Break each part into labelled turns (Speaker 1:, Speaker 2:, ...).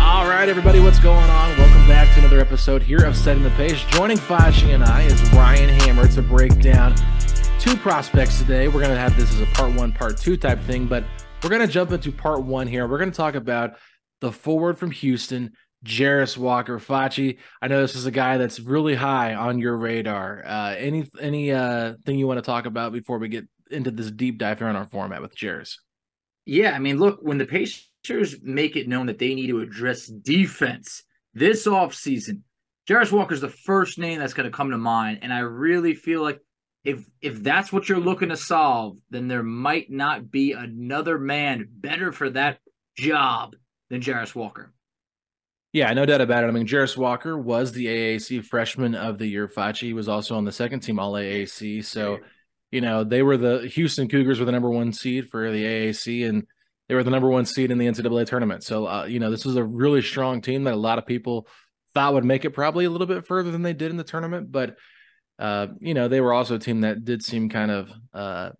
Speaker 1: All right, everybody, what's going on? Welcome back to another episode here of Setting the Pace. Joining Facci and I is Ryan Hammer to break down two prospects today. We're going to have this as a part one, part two type thing, but we're going to jump into part one here. We're going to talk about the forward from Houston, Jarace Walker. Facci, I know this is a guy that's really high on your radar. Uh, any any uh, thing you want to talk about before we get into this deep dive here on our format with Jarace?
Speaker 2: Yeah, I mean, look, when the Pacers make it known that they need to address defense this offseason, Walker is the first name that's going to come to mind. And I really feel like if if that's what you're looking to solve, then there might not be another man better for that job than Jarace Walker.
Speaker 1: Yeah, no doubt about it. I mean, Jarace Walker was the AAC freshman of the year. Fachi was also on the second team All AAC. So, you know, they were the Houston Cougars were the number one seed for the AAC, and they were the number one seed in the NCAA tournament. So, uh, you know, this was a really strong team that a lot of people thought would make it probably a little bit further than they did in the tournament. But, uh, you know, they were also a team that did seem kind of uh,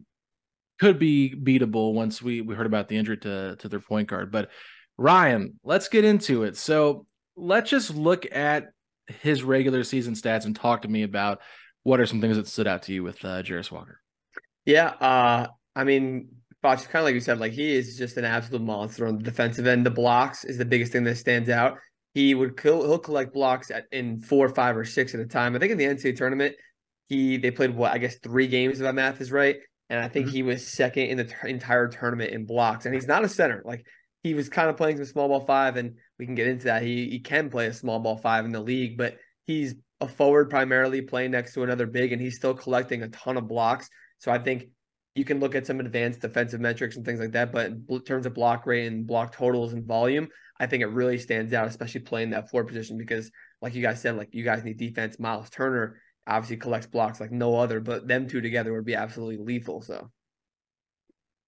Speaker 1: could be beatable once we we heard about the injury to to their point guard. But Ryan, let's get into it. So let's just look at his regular season stats and talk to me about what are some things that stood out to you with uh, Jarace Walker.
Speaker 3: Yeah, uh, I mean, Fox, kind of like you said, like he is just an absolute monster on the defensive end. The blocks is the biggest thing that stands out. He would kill, he'll collect blocks at, in four, five, or six at a time. I think in the NCAA tournament, he they played what I guess three games if my math is right, and I think mm-hmm. he was second in the t- entire tournament in blocks. And he's not a center. Like he was kind of playing some small ball five, and we can get into that. He he can play a small ball five in the league, but he's a forward primarily playing next to another big, and he's still collecting a ton of blocks. So I think you can look at some advanced defensive metrics and things like that, but in terms of block rate and block totals and volume, I think it really stands out, especially playing that floor position because, like you guys said, like you guys need defense. Miles Turner obviously collects blocks like no other, but them two together would be absolutely lethal. So.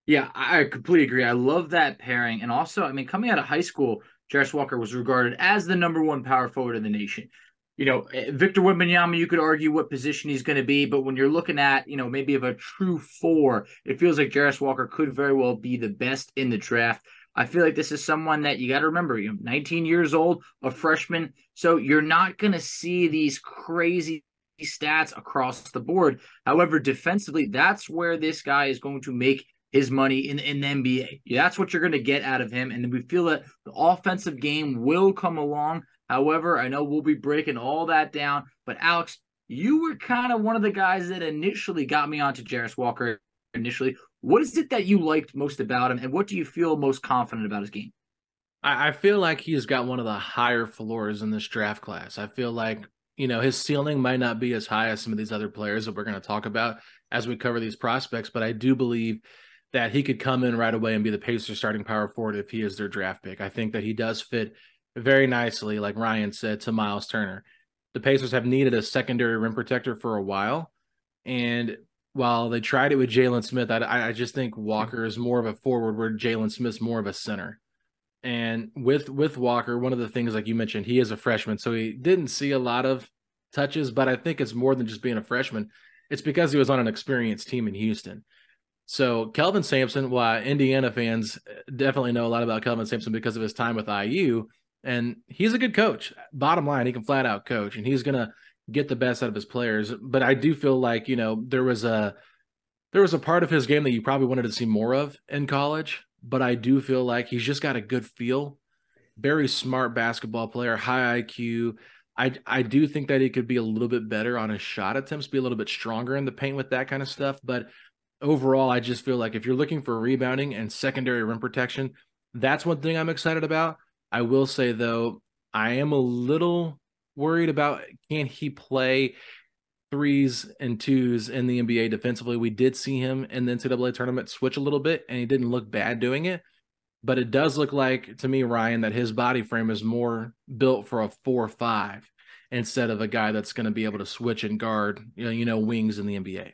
Speaker 2: Yeah, I completely agree. I love that pairing. And also, I mean, coming out of high school, Jarace Walker was regarded as the number one power forward in the nation. You know, eh, Victor Wembanyama, you could argue what position he's going to be, but when you're looking at, you know, maybe of a true four, it feels like Jarace Walker could very well be the best in the draft. I feel like this is someone that you got to remember, you know, 19 years old, a freshman. So you're not going to see these crazy stats across the board. However, defensively, that's where this guy is going to make his money in, in the NBA. That's what you're going to get out of him. And we feel that the offensive game will come along. However, I know we'll be breaking all that down. But Alex, you were kind of one of the guys that initially got me onto Jarace Walker initially. What is it that you liked most about him, and what do you feel most confident about his game?
Speaker 1: I, I feel like he's got one of the higher floors in this draft class. I feel like you know his ceiling might not be as high as some of these other players that we're going to talk about as we cover these prospects, but I do believe that he could come in right away and be the Pacers starting power forward if he is their draft pick. I think that he does fit very nicely, like Ryan said, to Miles Turner. The Pacers have needed a secondary rim protector for a while. And while they tried it with Jalen Smith, I, I just think Walker is more of a forward where Jalen Smith's more of a center. And with with Walker, one of the things like you mentioned, he is a freshman, so he didn't see a lot of touches, but I think it's more than just being a freshman. It's because he was on an experienced team in Houston. So Kelvin Sampson, why Indiana fans definitely know a lot about Kelvin Sampson because of his time with IU, and he's a good coach. Bottom line, he can flat out coach, and he's gonna get the best out of his players. But I do feel like you know there was a there was a part of his game that you probably wanted to see more of in college but I do feel like he's just got a good feel. Very smart basketball player, high IQ. I I do think that he could be a little bit better on his shot attempts, be a little bit stronger in the paint with that kind of stuff. But overall, I just feel like if you're looking for rebounding and secondary rim protection, that's one thing I'm excited about. I will say though, I am a little worried about can he play threes and twos in the NBA defensively. We did see him in the NCAA tournament switch a little bit, and he didn't look bad doing it. But it does look like to me, Ryan, that his body frame is more built for a four-five instead of a guy that's going to be able to switch and guard, you know, you know, wings in the NBA.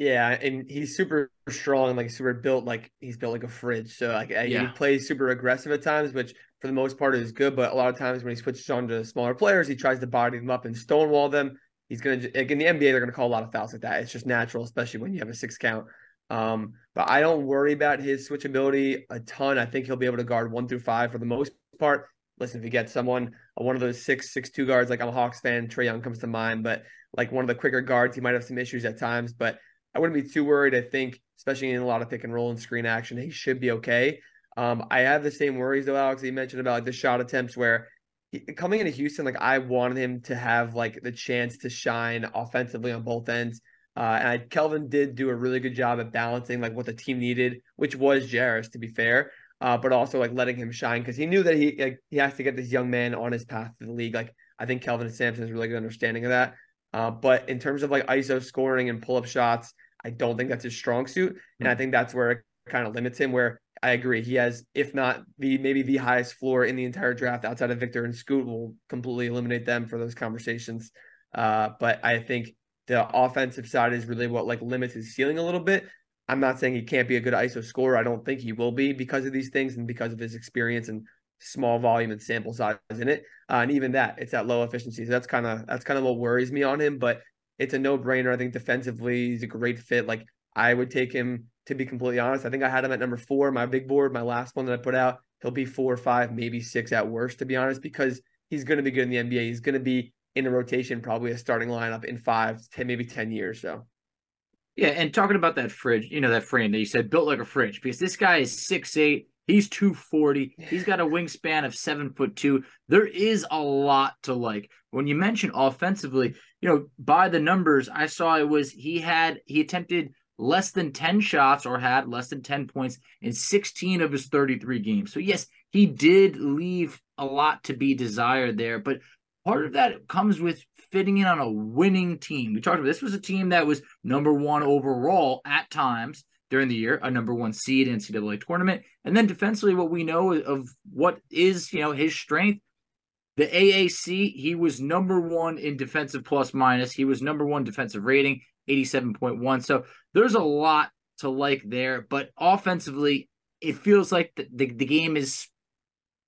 Speaker 3: Yeah, and he's super strong, like super built, like he's built like a fridge. So like yeah. he plays super aggressive at times, which for the most part is good. But a lot of times when he switches on to smaller players, he tries to body them up and stonewall them he's going to like in the NBA they're going to call a lot of fouls like that. It's just natural, especially when you have a six count. Um, but I don't worry about his switchability a ton. I think he'll be able to guard one through five for the most part. Listen, if you get someone uh, one of those six six two guards, like I'm a Hawks fan, Trae Young comes to mind, but like one of the quicker guards, he might have some issues at times. But I wouldn't be too worried. I think, especially in a lot of pick and roll and screen action, he should be okay. Um, I have the same worries though, Alex. You mentioned about like the shot attempts where coming into Houston, like I wanted him to have like the chance to shine offensively on both ends. Uh, and I, Kelvin did do a really good job at balancing like what the team needed, which was Jarace to be fair, uh, but also like letting him shine because he knew that he like, he has to get this young man on his path to the league. Like I think Kelvin Sampson has really good understanding of that. Uh, but in terms of like ISO scoring and pull up shots, I don't think that's his strong suit, and I think that's where it kind of limits him. Where I agree. He has, if not the maybe the highest floor in the entire draft outside of Victor and Scoot, will completely eliminate them for those conversations. Uh, but I think the offensive side is really what like limits his ceiling a little bit. I'm not saying he can't be a good ISO scorer. I don't think he will be because of these things and because of his experience and small volume and sample size in it. Uh, and even that, it's at low efficiency. So that's kind of that's kind of what worries me on him. But it's a no brainer. I think defensively, he's a great fit. Like I would take him to be completely honest. I think I had him at number four, my big board, my last one that I put out. He'll be four or five, maybe six at worst, to be honest, because he's going to be good in the NBA. He's going to be in a rotation, probably a starting lineup in five, ten, maybe 10 years. So,
Speaker 2: yeah. And talking about that fridge, you know, that frame that you said built like a fridge because this guy is six eight. He's 240. He's got a wingspan of seven foot two. There is a lot to like. When you mention offensively, you know, by the numbers, I saw it was he had he attempted less than 10 shots or had less than 10 points in 16 of his 33 games. So, yes, he did leave a lot to be desired there, but part of that comes with fitting in on a winning team. We talked about this was a team that was number one overall at times during the year, a number one seed in NCAA tournament. And then defensively, what we know of what is, you know, his strength. The AAC, he was number one in defensive plus minus. He was number one defensive rating. 87.1. So there's a lot to like there, but offensively, it feels like the, the, the game is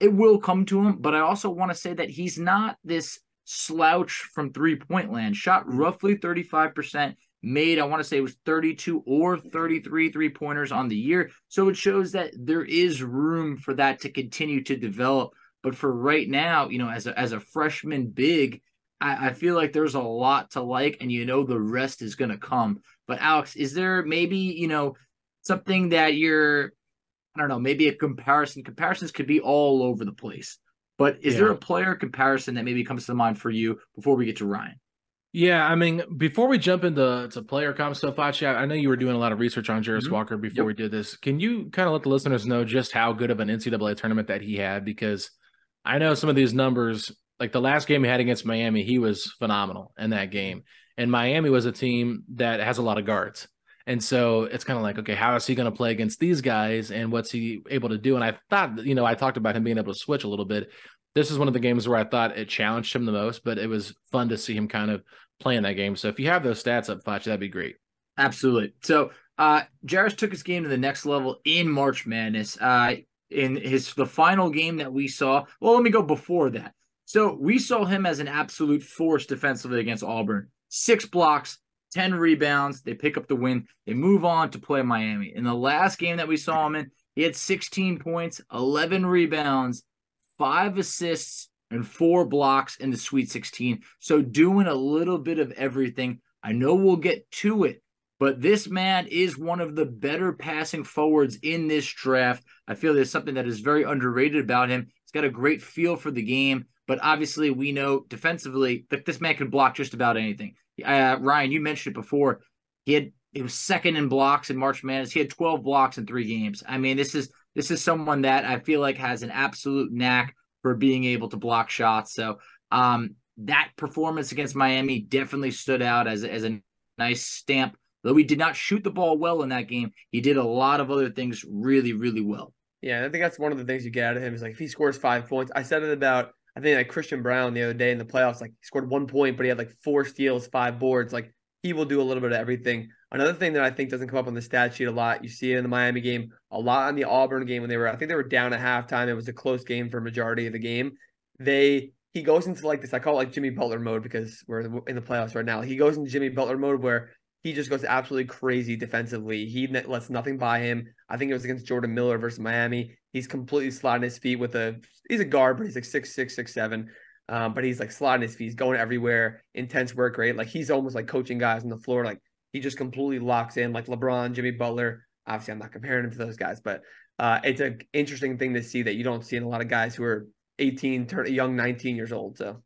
Speaker 2: it will come to him, but I also want to say that he's not this slouch from three point land. Shot roughly 35%, made, I want to say it was 32 or 33 three pointers on the year. So it shows that there is room for that to continue to develop. But for right now, you know, as a, as a freshman big, I, I feel like there's a lot to like, and you know the rest is going to come. But Alex, is there maybe you know something that you're I don't know, maybe a comparison. Comparisons could be all over the place. But is yeah. there a player comparison that maybe comes to mind for you before we get to Ryan?
Speaker 1: Yeah, I mean, before we jump into to player comp stuff, Facci, I know you were doing a lot of research on Jarace
Speaker 2: Mhm.
Speaker 1: Walker before
Speaker 2: Yep.
Speaker 1: we did this. Can you kind of let the listeners know just how good of an NCAA tournament that he had? Because I know some of these numbers, like the last game he had against Miami, he was phenomenal in that game. And Miami was a team that has a lot of guards. And so it's kind of like, okay, how is he going to play against these guys and what's he able to do? And I thought, you know, I talked about him being able to switch a little bit. This is one of the games where I thought it challenged him the most, but it was fun to see him kind of playing that game. So if you have those stats up, Facci, that'd be great.
Speaker 2: Absolutely. So uh Jarace took his game to the next level in March Madness. Uh in his the final game that we saw. Well, let me go before that. So we saw him as an absolute force defensively against Auburn. Six blocks, 10 rebounds. They pick up the win. They move on to play Miami. In the last game that we saw him in, he had 16 points, 11 rebounds, five assists, and four blocks in the Sweet 16. So doing a little bit of everything. I know we'll get to it, but this man is one of the better passing forwards in this draft. I feel there's something that is very underrated about him. He's got a great feel for the game, but obviously we know defensively that this man can block just about anything. Uh, Ryan, you mentioned it before. He had he was second in blocks in March Madness. He had 12 blocks in three games. I mean, this is this is someone that I feel like has an absolute knack for being able to block shots. So um, that performance against Miami definitely stood out as as a nice stamp. Though he did not shoot the ball well in that game, he did a lot of other things really, really well.
Speaker 3: Yeah, I think that's one of the things you get out of him is like if he scores five points. I said it about I think like Christian Braun the other day in the playoffs, like he scored one point, but he had like four steals, five boards. Like he will do a little bit of everything. Another thing that I think doesn't come up on the stat sheet a lot, you see it in the Miami game, a lot on the Auburn game when they were, I think they were down at halftime. It was a close game for majority of the game. They he goes into like this, I call it like Jimmy Butler mode because we're in the playoffs right now. He goes into Jimmy Butler mode where he just goes absolutely crazy defensively. He lets nothing by him. I think it was against Jordan Miller versus Miami. He's completely sliding his feet with a he's a guard, but he's like six six six seven. Um, but he's like sliding his feet, he's going everywhere, intense work rate. Like he's almost like coaching guys on the floor. Like he just completely locks in, like LeBron, Jimmy Butler. Obviously, I'm not comparing him to those guys, but uh, it's an interesting thing to see that you don't see in a lot of guys who are 18, turn young 19 years old. So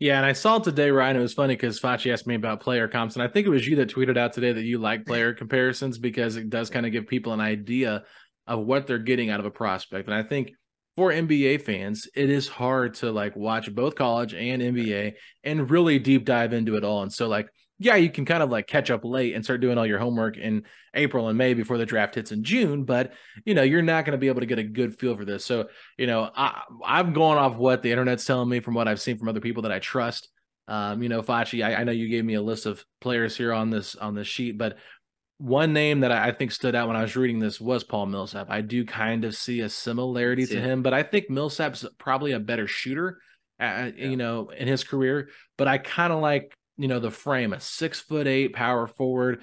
Speaker 1: Yeah, and I saw today, Ryan. It was funny because Facci asked me about player comps, and I think it was you that tweeted out today that you like player comparisons because it does kind of give people an idea of what they're getting out of a prospect. And I think for NBA fans, it is hard to like watch both college and NBA and really deep dive into it all. And so, like, yeah, you can kind of like catch up late and start doing all your homework in April and May before the draft hits in June, but you know, you're not going to be able to get a good feel for this. So, you know, I, I'm going off what the internet's telling me from what I've seen from other people that I trust. Um, you know, Facci, I, I know you gave me a list of players here on this on this sheet, but one name that I think stood out when I was reading this was Paul Millsap. I do kind of see a similarity
Speaker 2: See
Speaker 1: to
Speaker 2: it.
Speaker 1: him, but I think Millsap's probably a better shooter, uh, you know, in his career. But I kind of like, you know, the frame, a six foot eight power forward.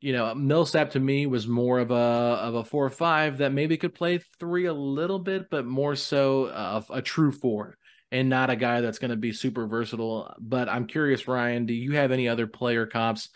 Speaker 1: You know, Millsap to me was more of a of a four or five that maybe could play three a little bit, but more so of a true four and not a guy that's going to be super versatile. But I'm curious, Ryan, do you have any other player comps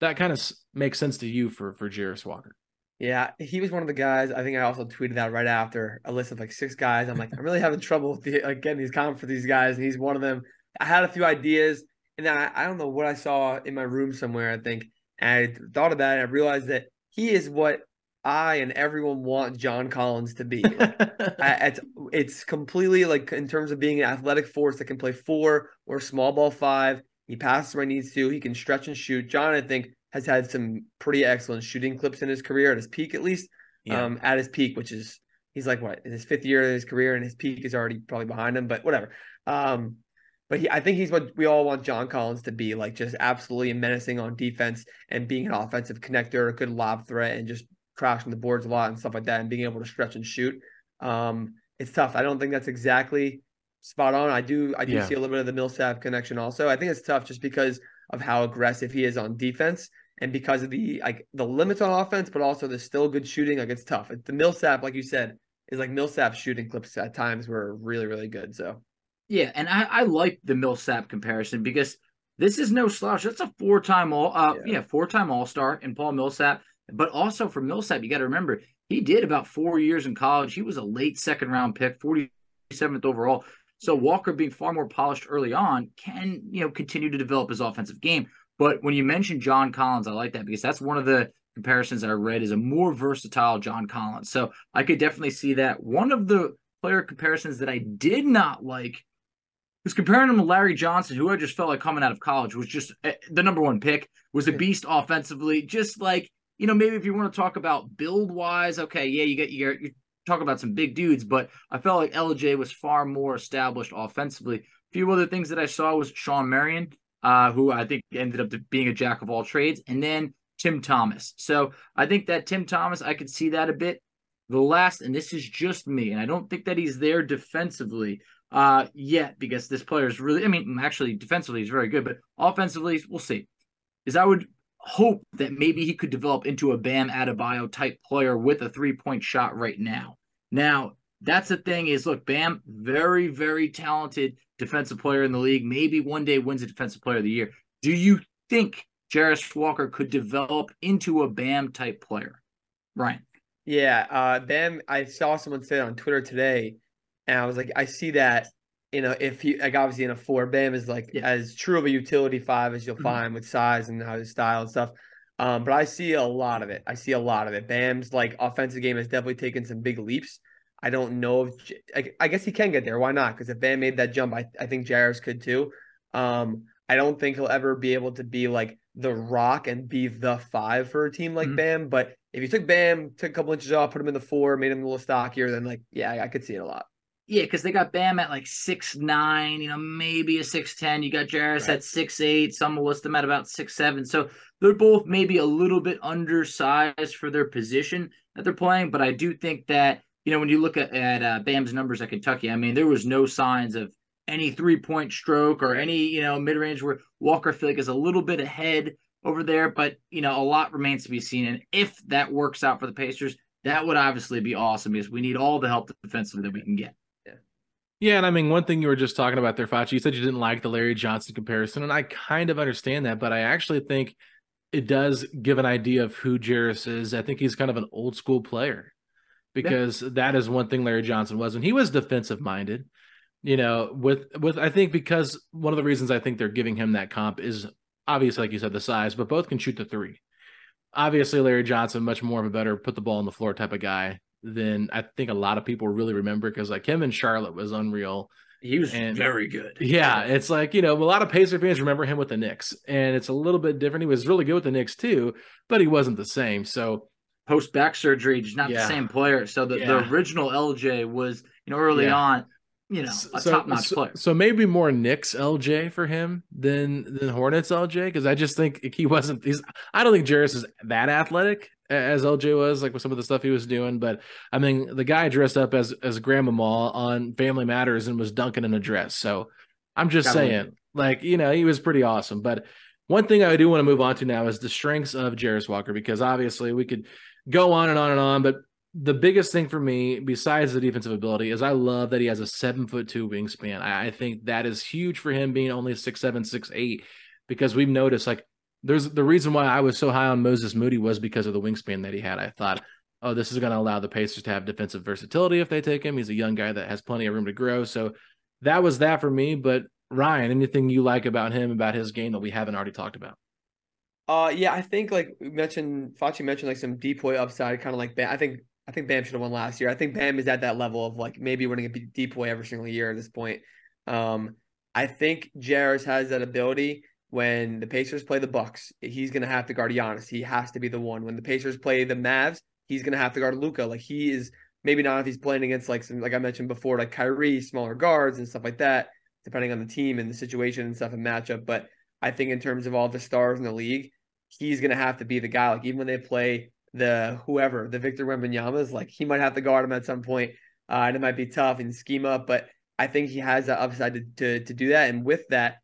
Speaker 1: that kind of makes sense to you for for Jarace Walker?
Speaker 3: Yeah, he was one of the guys. I think I also tweeted out right after a list of like six guys. I'm like, I'm really having trouble with the, like getting these comments for these guys, and he's one of them. I had a few ideas, and then I, I don't know what I saw in my room somewhere. I think, and I thought about it. And I realized that he is what I and everyone want John Collins to be. I, it's it's completely like in terms of being an athletic force that can play four or small ball five. He passes where he needs to. He can stretch and shoot. John, I think, has had some pretty excellent shooting clips in his career at his peak, at least.
Speaker 1: Yeah.
Speaker 3: Um, at his peak, which is he's like what in his fifth year of his career, and his peak is already probably behind him. But whatever. Um, but he, I think he's what we all want John Collins to be, like just absolutely menacing on defense and being an offensive connector, a good lob threat, and just crashing the boards a lot and stuff like that, and being able to stretch and shoot. Um, it's tough. I don't think that's exactly spot on. I do I do
Speaker 1: Yeah.
Speaker 3: see a little bit of the Millsap connection also. I think it's tough just because of how aggressive he is on defense and because of the like the limits on offense, but also the still good shooting. Like it's tough. The Millsap, like you said, is like Millsap shooting clips at times were really really good. So
Speaker 2: Yeah, and I, I like the Millsap comparison because this is no slouch. That's a four-time all uh
Speaker 3: Yeah.
Speaker 2: yeah, four-time all-star in Paul Millsap. But also for Millsap, you got to remember he did about four years in college. He was a late second round pick, 47th overall. So Walker being far more polished early on can, you know, continue to develop his offensive game. But when you mention John Collins, I like that because that's one of the comparisons that I read is a more versatile John Collins. So I could definitely see that. One of the player comparisons that I did not like was comparing him to Larry Johnson, who I just felt like coming out of college was just eh, the number one pick, was a beast offensively. Just like, you know, maybe if you want to talk about build wise, okay, yeah, you get you you talk about some big dudes, but I felt like LJ was far more established offensively. A few other things that I saw was Shawn Marion, uh, who I think ended up being a jack of all trades, and then Tim Thomas. So I think that Tim Thomas, I could see that a bit. The last, and this is just me, and I don't think that he's there defensively uh, yet because this player is really, I mean, actually defensively he's very good, but offensively, we'll see. Is I would hope that maybe he could develop into a Bam Adebayo type player with a three point shot right now. Now, that's the thing is look, Bam, very, very talented defensive player in the league. Maybe one day wins a defensive player of the year. Do you think Jarace Walker could develop into a Bam type player? Ryan.
Speaker 3: Yeah, uh, Bam. I saw someone say on Twitter today and I was like, I see that, you know, if he like obviously in a four, Bam is like yeah. as true of a utility five as you'll mm-hmm. find with size and how his style and stuff. Um, but I see a lot of it. I see a lot of it. Bam's like offensive game has definitely taken some big leaps. I don't know if I, I guess he can get there. Why not? Because if Bam made that jump, I, I think Jarace could too. Um, I don't think he'll ever be able to be like the rock and be the five for a team like mm-hmm. Bam. But if you took Bam, took a couple inches off, put him in the four, made him a little stockier, then like yeah, I, I could see it a lot.
Speaker 2: Yeah, because they got Bam at like six nine, you know, maybe a six ten. You got Jarace right. at six eight. Some will list them at about six seven. So they're both maybe a little bit undersized for their position that they're playing. But I do think that you know when you look at, at uh, Bam's numbers at Kentucky, I mean there was no signs of any three point stroke or any you know mid range where Walker I feel like is a little bit ahead over there. But you know a lot remains to be seen, and if that works out for the Pacers, that would obviously be awesome because we need all the help defensively that we can get.
Speaker 1: Yeah, and I mean, one thing you were just talking about there, Facci, you said you didn't like the Larry Johnson comparison, and I kind of understand that, but I actually think it does give an idea of who Jarace is. I think he's kind of an old school player because yeah. that is one thing Larry Johnson was, and he was defensive minded. You know, with with I think because one of the reasons I think they're giving him that comp is obviously, like you said, the size, but both can shoot the three. Obviously, Larry Johnson, much more of a better put the ball on the floor type of guy than I think a lot of people really remember because like him and Charlotte was unreal.
Speaker 2: He was and, very good.
Speaker 1: Yeah, it's like you know a lot of Pacer fans remember him with the Knicks, and it's a little bit different. He was really good with the Knicks too, but he wasn't the same. So
Speaker 2: post back surgery, just not yeah. the same player. So the, yeah. the original LJ was you know early yeah. on you know, a so, top notch
Speaker 1: so,
Speaker 2: player.
Speaker 1: So maybe more Knicks LJ for him than than Hornets LJ because I just think he wasn't. He's. I don't think Jarace is that athletic as LJ was, like with some of the stuff he was doing. But I mean, the guy dressed up as as Grandmama on Family Matters and was dunking in a dress. So I'm just Got saying, like you know, he was pretty awesome. But one thing I do want to move on to now is the strengths of Jarace Walker because obviously we could go on and on and on, but the biggest thing for me, besides the defensive ability, is I love that he has a seven foot two wingspan. I, I think that is huge for him being only six seven, six eight, because we've noticed like there's the reason why I was so high on Moses Moody was because of the wingspan that he had. I thought, oh, this is going to allow the Pacers to have defensive versatility if they take him. He's a young guy that has plenty of room to grow. So that was that for me. But Ryan, anything you like about him, about his game that we haven't already talked about?
Speaker 3: Uh, yeah, I think like we mentioned, Facci mentioned like some DPOY upside, kind of like Bam. I think I think Bam should have won last year. I think Bam is at that level of like maybe winning a DPOY every single year at this point. Um, I think Jarace has that ability when the Pacers play the Bucks. He's gonna have to guard Giannis. He has to be the one. When the Pacers play the Mavs, he's gonna have to guard Luka. Like he is maybe not if he's playing against like some like I mentioned before, like Kyrie, smaller guards and stuff like that, depending on the team and the situation and stuff and matchup. But I think in terms of all the stars in the league, he's gonna have to be the guy. Like even when they play the whoever, the Victor Wembanyama's, like he might have to guard him at some point, uh, and it might be tough and scheme up. But I think he has that upside to to, to do that, and with that,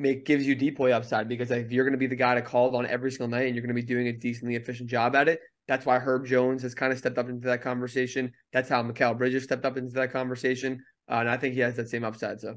Speaker 3: make gives you DPOY upside because if you're going to be the guy to call on every single night and you're going to be doing a decently efficient job at it, that's why Herb Jones has kind of stepped up into that conversation. That's how Mikal Bridges stepped up into that conversation, uh, and I think he has that same upside. So.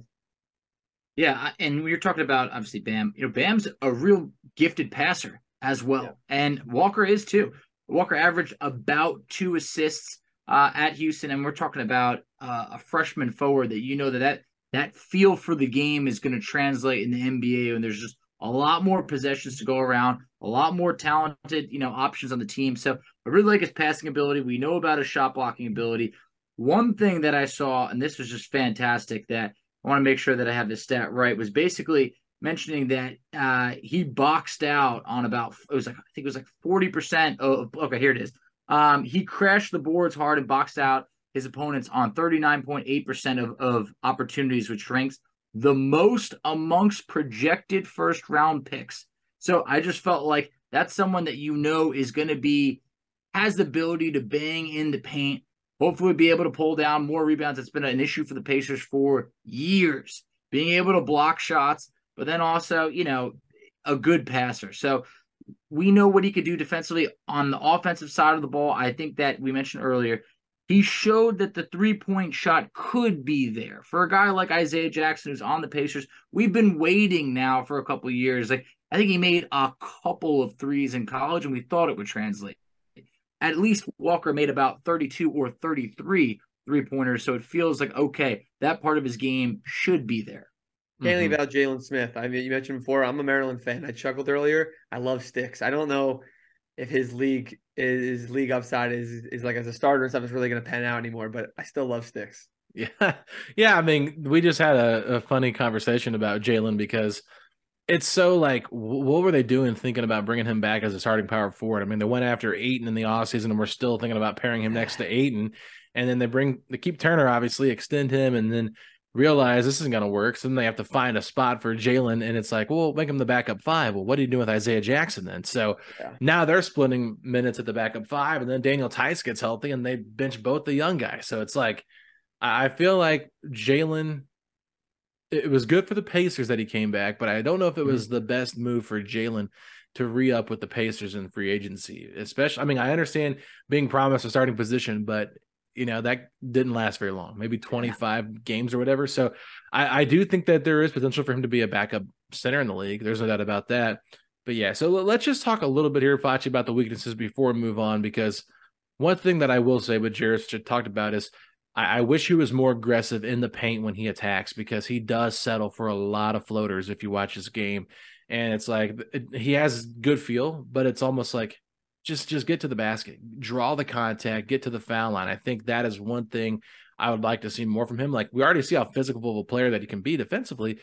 Speaker 2: Yeah, and we are talking about obviously Bam. You know, Bam's a real gifted passer as well, yeah. and Walker is too. Walker averaged about two assists uh, at Houston, and we're talking about uh, a freshman forward that you know that that that feel for the game is going to translate in the NBA, and there's just a lot more possessions to go around, a lot more talented, you know, options on the team. So I really like his passing ability. We know about his shot blocking ability. One thing that I saw, and this was just fantastic, that I want to make sure that I have this stat right, was basically mentioning that uh, he boxed out on about it was like I think it was like forty percent Oh, okay here it is. Um, he crashed the boards hard and boxed out his opponents on thirty nine point eight percent of of opportunities which ranks the most amongst projected first round picks. So I just felt like that's someone that you know is going to be has the ability to bang in the paint. Hopefully, be able to pull down more rebounds. It's been an issue for the Pacers for years. Being able to block shots, but then also, you know, a good passer. So we know what he could do defensively on the offensive side of the ball. I think that we mentioned earlier, he showed that the three point shot could be there for a guy like Isaiah Jackson who's on the Pacers. We've been waiting now for a couple years. Like I think he made a couple of threes in college, and we thought it would translate. At least Walker made about 32 or 33 three pointers, so it feels like okay, that part of his game should be there.
Speaker 3: Mainly mm-hmm. about Jalen Smith. I mean, you mentioned before, I'm a Maryland fan. I chuckled earlier. I love sticks. I don't know if his league his league upside is is like as a starter and stuff is really going to pan out anymore, but I still love sticks.
Speaker 1: Yeah, yeah. I mean, we just had a, a funny conversation about Jalen because it's so like, what were they doing thinking about bringing him back as a starting power forward? I mean, they went after Ayton in the offseason and we're still thinking about pairing him next to Ayton. And then they bring, they keep Turner, obviously, extend him. And then realize this isn't going to work. So then they have to find a spot for Jalen, and it's like, well, make him the backup five. Well, what are you doing with Isaiah Jackson then? So yeah. now they're splitting minutes at the backup five, and then Daniel Theis gets healthy, and they bench both the young guys. So it's like, I feel like Jalen. It was good for the Pacers that he came back, but I don't know if it was mm-hmm. the best move for Jalen to re up with the Pacers in free agency. Especially, I mean, I understand being promised a starting position, but you know that didn't last very long maybe 25 yeah. games or whatever. So I, I do think that there is potential for him to be a backup center in the league. There's no doubt about that. But yeah so let's just talk a little bit here Facci about the weaknesses before we move on because one thing that I will say what Jared talked about is I, I wish he was more aggressive in the paint when he attacks because he does settle for a lot of floaters if you watch his game. And it's like he has good feel but it's almost like just just get to the basket, draw the contact, get to the foul line. I think that is one thing I would like to see more from him. Like we already see how physical of a player that he can be defensively.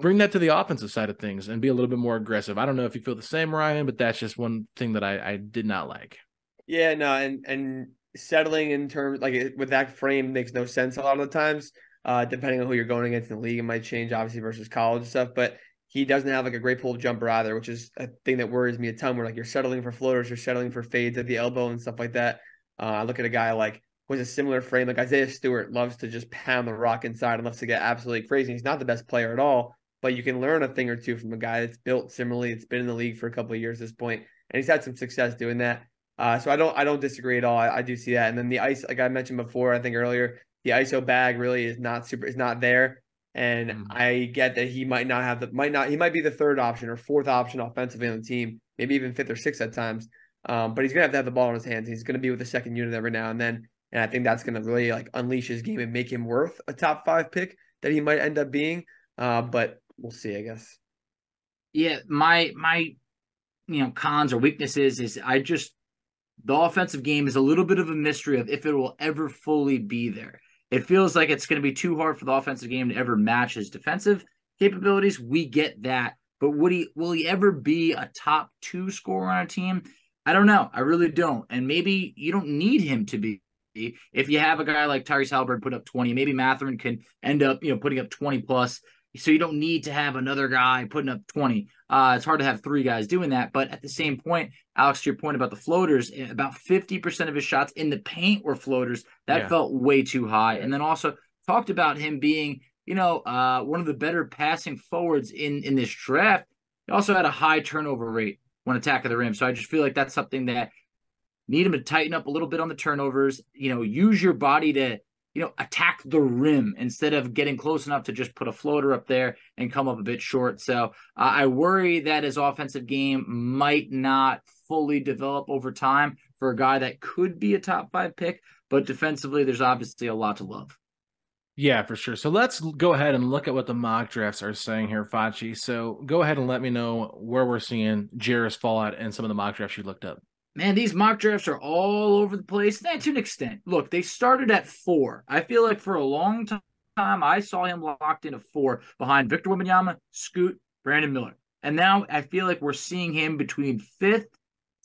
Speaker 1: Bring that to the offensive side of things and be a little bit more aggressive. I don't know if you feel the same, Ryan, but that's just one thing that I, I did not like.
Speaker 3: Yeah, no, and and settling in terms like with that frame makes no sense a lot of the times. Uh, depending on who you're going against in the league, it might change obviously versus college stuff. But he doesn't have like a great pull jumper either, which is a thing that worries me a ton. Where like you're settling for floaters, you're settling for fades at the elbow and stuff like that. Uh, I look at a guy like was a similar frame, like Isaiah Stewart loves to just pound the rock inside and loves to get absolutely crazy. He's not the best player at all, but you can learn a thing or two from a guy that's built similarly. It's been in the league for a couple of years at this point, and he's had some success doing that. Uh, so I don't I don't disagree at all. I, I do see that. And then the ice, like I mentioned before, I think earlier, the ISO bag really is not super is not there. And mm-hmm. I get that he might not have the might not he might be the third option or fourth option offensively on the team, maybe even fifth or sixth at times. Um, but he's gonna have to have the ball in his hands. He's gonna be with the second unit every now and then. And I think that's gonna really like unleash his game and make him worth a top five pick that he might end up being. Uh, but we'll see, I guess.
Speaker 2: Yeah, my my you know cons or weaknesses is I just the offensive game is a little bit of a mystery of if it will ever fully be there. It feels like it's going to be too hard for the offensive game to ever match his defensive capabilities. We get that. But would he will he ever be a top two scorer on a team? I don't know. I really don't. And maybe you don't need him to be. If you have a guy like Tyrese Halliburton put up 20, maybe Mathurin can end up, you know, putting up 20 plus so you don't need to have another guy putting up 20. Uh, it's hard to have three guys doing that. But at the same point, Alex, to your point about the floaters, eh, about 50% of his shots in the paint were floaters. That yeah. felt way too high. And then also talked about him being, you know, uh, one of the better passing forwards in in this draft. He also had a high turnover rate when attacking the rim. So I just feel like that's something that need him to tighten up a little bit on the turnovers. You know, use your body to you know, attack the rim instead of getting close enough to just put a floater up there and come up a bit short. So uh, I worry that his offensive game might not fully develop over time for a guy that could be a top five pick, but defensively, there's obviously a lot to love.
Speaker 1: Yeah, for sure. So let's go ahead and look at what the mock drafts are saying here, Facci. So go ahead and let me know where we're seeing Jarace fall out in some of the mock drafts you looked up.
Speaker 2: Man, these mock drafts are all over the place. And to an extent, look, they started at four. I feel like for a long time, I saw him locked in at four behind Victor Wembanyama, Scoot, Brandon Miller. And now I feel like we're seeing him between fifth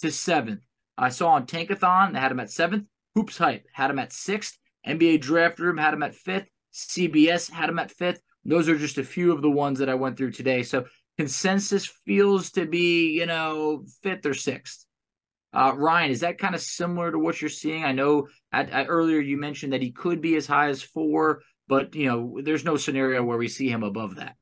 Speaker 2: to seventh. I saw on Tankathon, they had him at seventh. Hoops Hype had him at sixth. NBA Draft Room had him at fifth. CBS had him at fifth. Those are just a few of the ones that I went through today. So consensus feels to be, you know, fifth or sixth. Uh, Ryan, is that kind of similar to what you're seeing? I know at, at, earlier you mentioned that he could be as high as four, but you know, there's no scenario where we see him above that.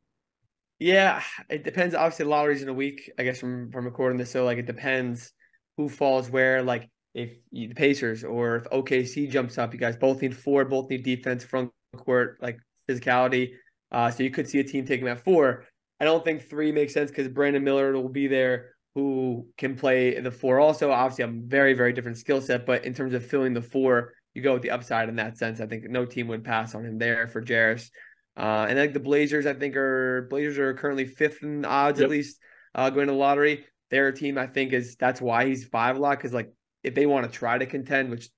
Speaker 3: Yeah, it depends. Obviously, lotteries in a week, I guess, from from recording this. So like, it depends who falls where. Like, if you, the Pacers or if OKC jumps up, you guys both need four, both need defense, front court, like physicality. Uh, so you could see a team taking at four. I don't think three makes sense because Brandon Miller will be there who can play the four. Also, obviously, a very, very different skill set. But in terms of filling the four, you go with the upside in that sense. I think no team would pass on him there for Jarace. Uh, and like the Blazers, I think are Blazers are currently fifth in odds yep. at least uh, going to the lottery. They're team I think is that's why he's five a lot because like if they want to try to contend, which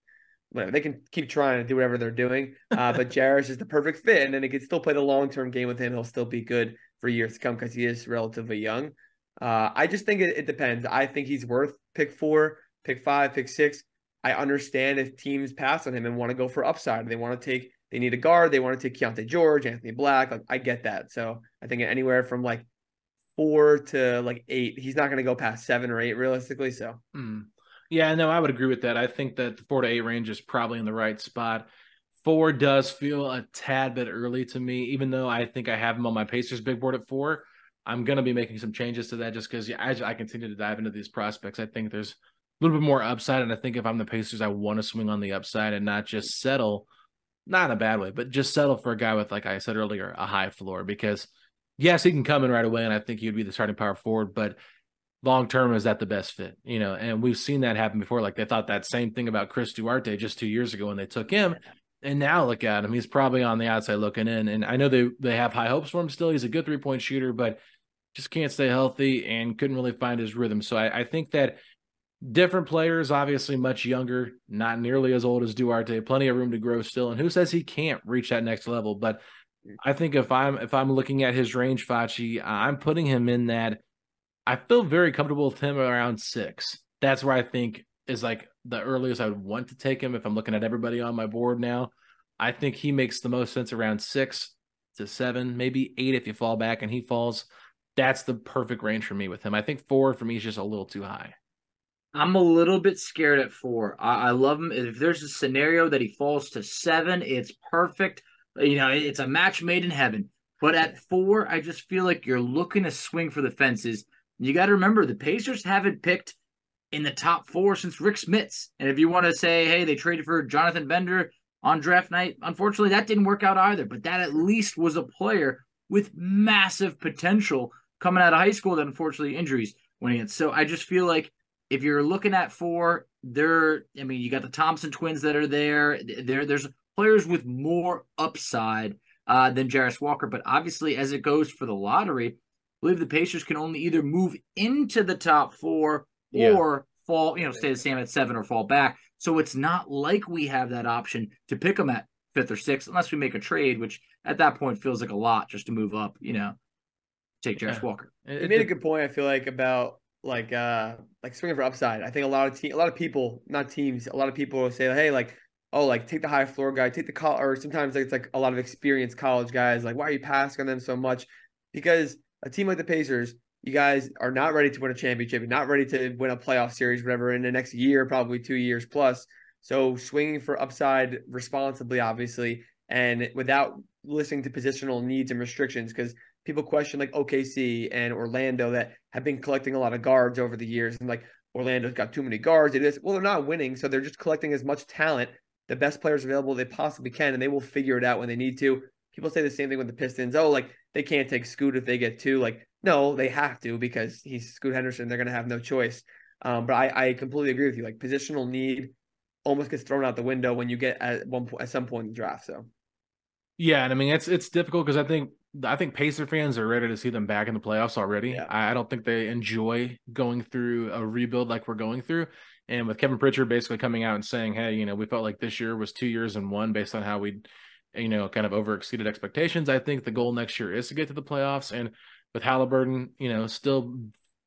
Speaker 3: whatever they can keep trying to do whatever they're doing. Uh, but Jarace is the perfect fit, and then he can still play the long term game with him. He'll still be good for years to come because he is relatively young. Uh, I just think it, it, depends. I think he's worth pick four, pick five, pick six. I understand if teams pass on him and want to go for upside. They want to take, they need a guard. They want to take Keyonte George, Anthony Black. Like, I get that. So I think anywhere from like four to like eight, he's not going to go past seven or eight realistically. So,
Speaker 1: mm. yeah, no, I would agree with that. I think that the four to eight range is probably in the right spot. Four does feel a tad bit early to me, even though I think I have him on my Pacers big board at four. I'm going to be making some changes to that just because as I continue to dive into these prospects, I think there's a little bit more upside. And I think if I'm the Pacers, I want to swing on the upside and not just settle, not in a bad way, but just settle for a guy with, like I said earlier, a high floor. Because yes, he can come in right away, and I think he would be the starting power forward, but long term, is that the best fit? You know, and we've seen that happen before. Like they thought that same thing about Chris Duarte just two years ago when they took him. And now look at him. He's probably on the outside looking in. And I know they they have high hopes for him still. He's a good three point shooter, but just can't stay healthy and couldn't really find his rhythm. So I, I think that different players, obviously much younger, not nearly as old as Duarte, plenty of room to grow still. And who says he can't reach that next level? But I think if I'm if I'm looking at his range, Facci, I'm putting him in that. I feel very comfortable with him around six. That's where I think is like the earliest I would want to take him if I'm looking at everybody on my board now. I think he makes the most sense around six to seven, maybe eight if you fall back and he falls that's the perfect range for me with him. I think four for me is just a little too high.
Speaker 2: I'm a little bit scared at four. I, I, love him. If there's a scenario that he falls to seven, it's perfect. You know, it's a match made in heaven. But at four, I just feel like you're looking to swing for the fences. You got to remember the Pacers haven't picked in the top four since Rick Smits. And if you want to say, hey, they traded for Jonathan Bender on draft night, unfortunately, that didn't work out either. But that at least was a player with massive potential coming out of high school that unfortunately injuries when he So I just feel like if you're looking at four, there, I mean, you got the Thompson twins that are there. There, there's players with more upside uh, than Jarace Walker. But obviously, as it goes for the lottery, I believe the Pacers can only either move into the top four yeah. or fall, you know, stay the same at seven or fall back. So it's not like we have that option to pick them at fifth or sixth unless we make a trade, which at that point feels like a lot just to move up, you know take Josh yeah. Walker.
Speaker 3: You made a good point. I feel like about like uh like swinging for upside. I think a lot of te- a lot of people, not teams, a lot of people will say, hey, like oh, like take the high floor guy, take the call, or sometimes like, it's like a lot of experienced college guys. Like, why are you passing on them so much? Because a team like the Pacers, you guys are not ready to win a championship. You're not ready to win a playoff series, whatever, in the next year, probably two years plus. So swinging for upside responsibly, obviously, and without listening to positional needs and restrictions, because people question like OKC and Orlando that have been collecting a lot of guards over the years and like Orlando's got too many guards. It is well, they're not winning, so they're just collecting as much talent, the best players available they possibly can, and they will figure it out when they need to. People say the same thing with the Pistons. Oh, like they can't take Scoot if they get two. Like, no, they have to because he's Scoot Henderson. They're gonna have no choice. Um, but I, I completely agree with you. Like positional need almost gets thrown out the window when you get at one at some point in the draft. So
Speaker 1: Yeah, and I mean it's it's difficult because I think I think Pacer fans are ready to see them back in the playoffs already.
Speaker 3: Yeah.
Speaker 1: I, don't think they enjoy going through a rebuild like we're going through. And with Kevin Pritchard basically coming out and saying, "Hey, you know, we felt like this year was two years and one based on how we, you know, kind of over exceeded expectations." I think the goal next year is to get to the playoffs. And with Halliburton, you know, still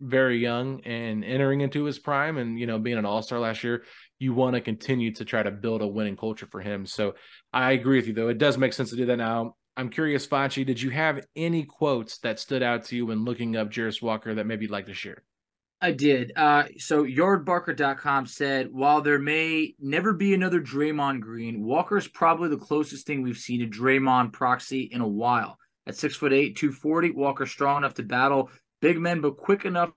Speaker 1: very young and entering into his prime, and you know, being an All Star last year, you want to continue to try to build a winning culture for him. So I agree with you, though. It does make sense to do that now. I'm curious, Facci, did you have any quotes that stood out to you when looking up Jarace Walker that maybe you'd like to share?
Speaker 2: I did. Uh, so yardbarker.com said, while there may never be another Draymond Green, Walker is probably the closest thing we've seen to Draymond proxy in a while. At six foot eight, 240, Walker strong enough to battle big men, but quick enough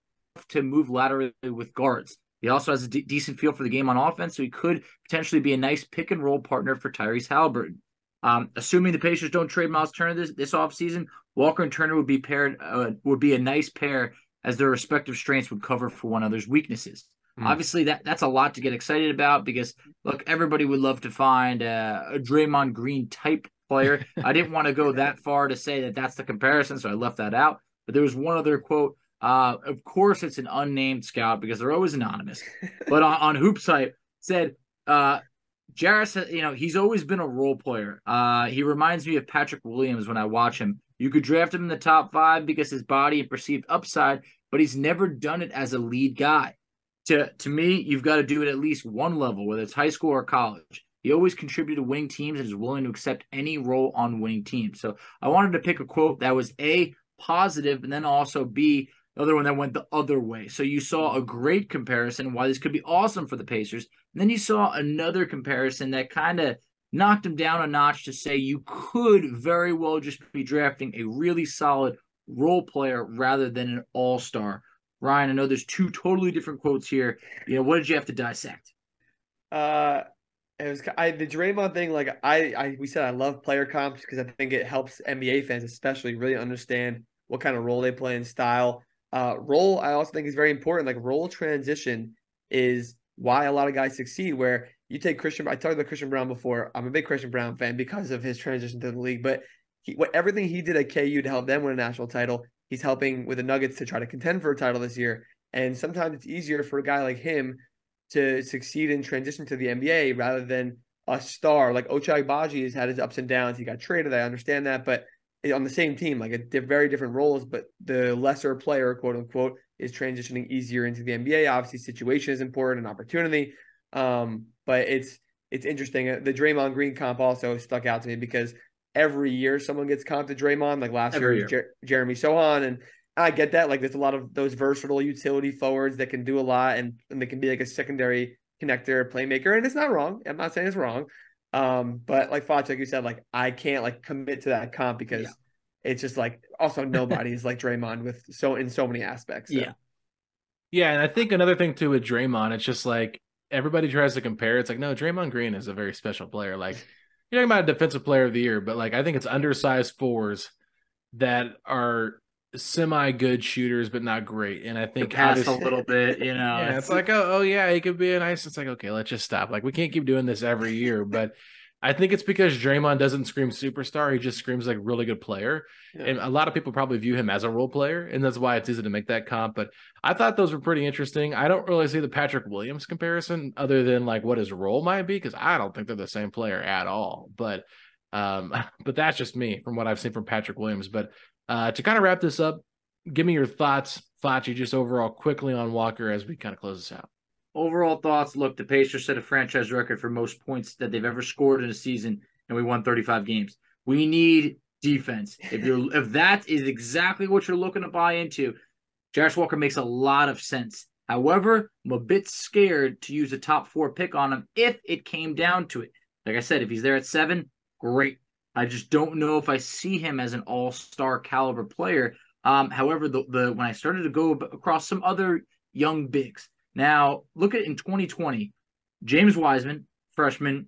Speaker 2: to move laterally with guards. He also has a d- decent feel for the game on offense, so he could potentially be a nice pick and roll partner for Tyrese Halliburton. Um, assuming the Pacers don't trade Miles Turner this this offseason, Walker and Turner would be paired uh, would be a nice pair as their respective strengths would cover for one another's weaknesses. Mm. Obviously, that that's a lot to get excited about because look, everybody would love to find uh, a Draymond Green type player. I didn't want to go that far to say that that's the comparison, so I left that out. But there was one other quote. Uh, of course, it's an unnamed scout because they're always anonymous. but on, on Hoop Site said, uh, Jarace, you know, he's always been a role player. Uh, he reminds me of Patrick Williams when I watch him. You could draft him in the top five because his body and perceived upside, but he's never done it as a lead guy. To to me, you've got to do it at least one level, whether it's high school or college. He always contributed to winning teams and is willing to accept any role on winning teams. So I wanted to pick a quote that was a positive, and then also b the other one that went the other way. So you saw a great comparison why this could be awesome for the Pacers. And then you saw another comparison that kind of knocked him down a notch to say you could very well just be drafting a really solid role player rather than an all-star. Ryan, I know there's two totally different quotes here. You know, what did you have to dissect?
Speaker 3: Uh it was I the Draymond thing. Like I, I we said, I love player comps because I think it helps NBA fans, especially, really understand what kind of role they play in style. Uh, role, I also think is very important. Like role transition is why a lot of guys succeed. Where you take Christian, I talked about Christian Braun before. I'm a big Christian Braun fan because of his transition to the league. But he, what everything he did at KU to help them win a national title, he's helping with the Nuggets to try to contend for a title this year. And sometimes it's easier for a guy like him to succeed in transition to the NBA rather than a star like Ochai Agbaji has had his ups and downs. He got traded. I understand that, but on the same team, like a very different roles, but the lesser player, quote unquote, is transitioning easier into the NBA. Obviously, situation is important and opportunity. Um, but it's it's interesting. The Draymond Green comp also stuck out to me because every year someone gets comped to Draymond. Like last every year, Jer- Jeremy Sochan, and I get that. Like there's a lot of those versatile utility forwards that can do a lot and, and they can be like a secondary connector, playmaker, and it's not wrong. I'm not saying it's wrong. Um, but like Fox, like you said, like I can't like commit to that comp because yeah. it's just like also nobody's like Draymond with so in so many aspects.
Speaker 2: So. Yeah.
Speaker 1: Yeah, and I think another thing too with Draymond, it's just like everybody tries to compare. It's like, no, Draymond Green is a very special player. Like you're talking about a defensive player of the year, but like I think it's undersized fours that are semi good shooters, but not great. And I think
Speaker 2: pass a little bit, you know.
Speaker 1: Yeah, it's, like, oh, oh yeah, he could be a nice. It's like, okay, let's just stop. Like we can't keep doing this every year. but I think it's because Draymond doesn't scream superstar. He just screams like really good player. Yeah. And a lot of people probably view him as a role player, and that's why it's easy to make that comp. But I thought those were pretty interesting. I don't really see the Patrick Williams comparison other than like what his role might be, because I don't think they're the same player at all. But um, but that's just me from what I've seen from Patrick Williams. But uh, to kind of wrap this up, give me your thoughts, Facci, just overall quickly on Walker as we kind of close this out.
Speaker 2: Overall thoughts. Look, the Pacers set a franchise record for most points that they've ever scored in a season, and we won 35 games. We need defense. If you're if that is exactly what you're looking to buy into, Jarace Walker makes a lot of sense. However, I'm a bit scared to use a top four pick on him if it came down to it. Like I said, if he's there at seven, great. I just don't know if I see him as an all-star caliber player. Um, however, the, the when I started to go across some other young bigs, now look at in 2020, James Wiseman, freshman,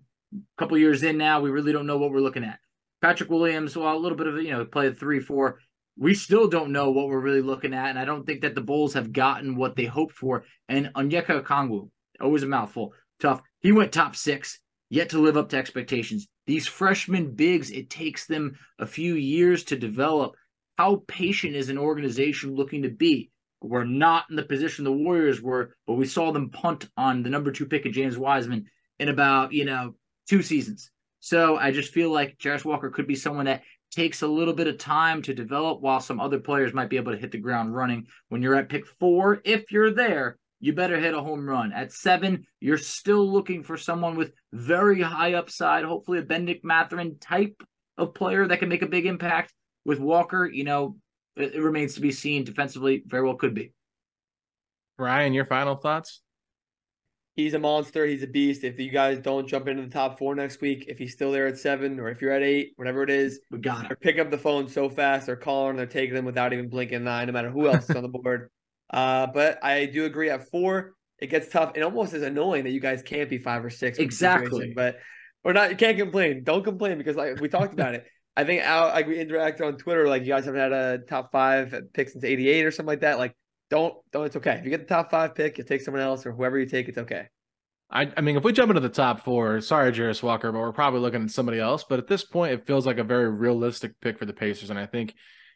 Speaker 2: couple years in now, we really don't know what we're looking at. Patrick Williams, well, a little bit of you know, played three, four. We still don't know what we're really looking at, and I don't think that the Bulls have gotten what they hoped for. And Onyeka Okongwu, always a mouthful, tough. He went top six, yet to live up to expectations. These freshman bigs, it takes them a few years to develop. How patient is an organization looking to be? We're not in the position the Warriors were, but we saw them punt on the number two pick of James Wiseman in about, you know, two seasons. So I just feel like Jarace Walker could be someone that takes a little bit of time to develop while some other players might be able to hit the ground running. When you're at pick four, if you're there, you better hit a home run. At seven, you're still looking for someone with very high upside, hopefully a Bennedict Mathurin type of player that can make a big impact. With Walker, you know, it, it remains to be seen defensively, very well could be.
Speaker 1: Ryan, your final thoughts?
Speaker 3: He's a monster. He's a beast. If you guys don't jump into the top four next week, if he's still there at seven or if you're at eight, whatever it is,
Speaker 2: we got
Speaker 3: it. Pick up the phone so fast. They're calling. They're taking them without even blinking an eye, no matter who else is on the board. Uh, but I do agree at four, it gets tough. It almost is annoying that you guys can't be five or six.
Speaker 2: Exactly.
Speaker 3: But we're not. You can't complain. Don't complain because like we talked about it. I think out like we interacted on Twitter. Like you guys haven't had a top five pick since '88 or something like that. Like don't don't. It's okay if you get the top five pick. You take someone else or whoever you take. It's okay.
Speaker 1: I, I mean, if we jump into the top four, sorry, Jarace Walker, but we're probably looking at somebody else. But at this point, it feels like a very realistic pick for the Pacers, and I think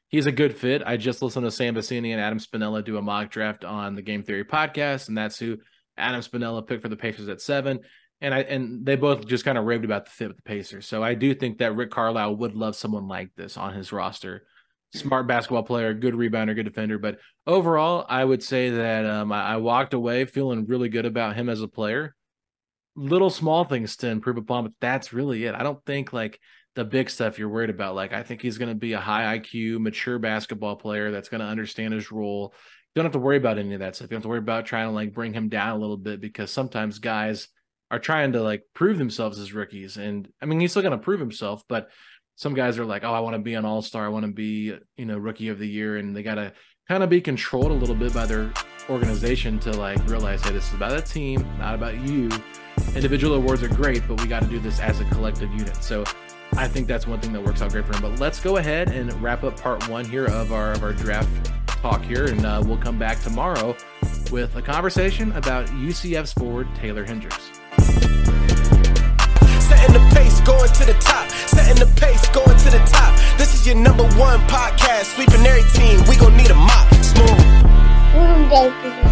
Speaker 1: he's a good fit. I just listened to Sam Vecenie and Adam Spinella do a mock draft on the Game Theory podcast, and that's who Adam Spinella picked for the Pacers at seven. And I and they both just kind of raved about the fit with the Pacers. So I do think that Rick Carlisle would love someone like this on his roster. Smart basketball player, good rebounder, good defender. But overall, I would say that um, I, I walked away feeling really good about him as a player little small things to improve upon, but that's really it. I don't think like the big stuff you're worried about. Like I think he's going to be a high IQ, mature basketball player that's going to understand his role. You don't have to worry about any of that stuff. You don't have to worry about trying to like bring him down a little bit because sometimes guys are trying to like prove themselves as rookies. And I mean, he's still going to prove himself, but some guys are like, oh, I want to be an all star. I want to be, you know, rookie of the year. And they got to kind of be controlled a little bit by their organization to like realize, hey, this is about a team, not about you. Individual awards are great, but we got to do this as a collective unit. So I think that's one thing that works out great for him. But let's go ahead and wrap up part one here of our of our draft talk here, and uh, we'll come back tomorrow with a conversation about UCF's forward Taylor Hendricks.
Speaker 4: Setting the pace, going to the top. Setting the pace, going to the top. This is your number one podcast. Sweeping every team. We gonna need a mop. Smooth.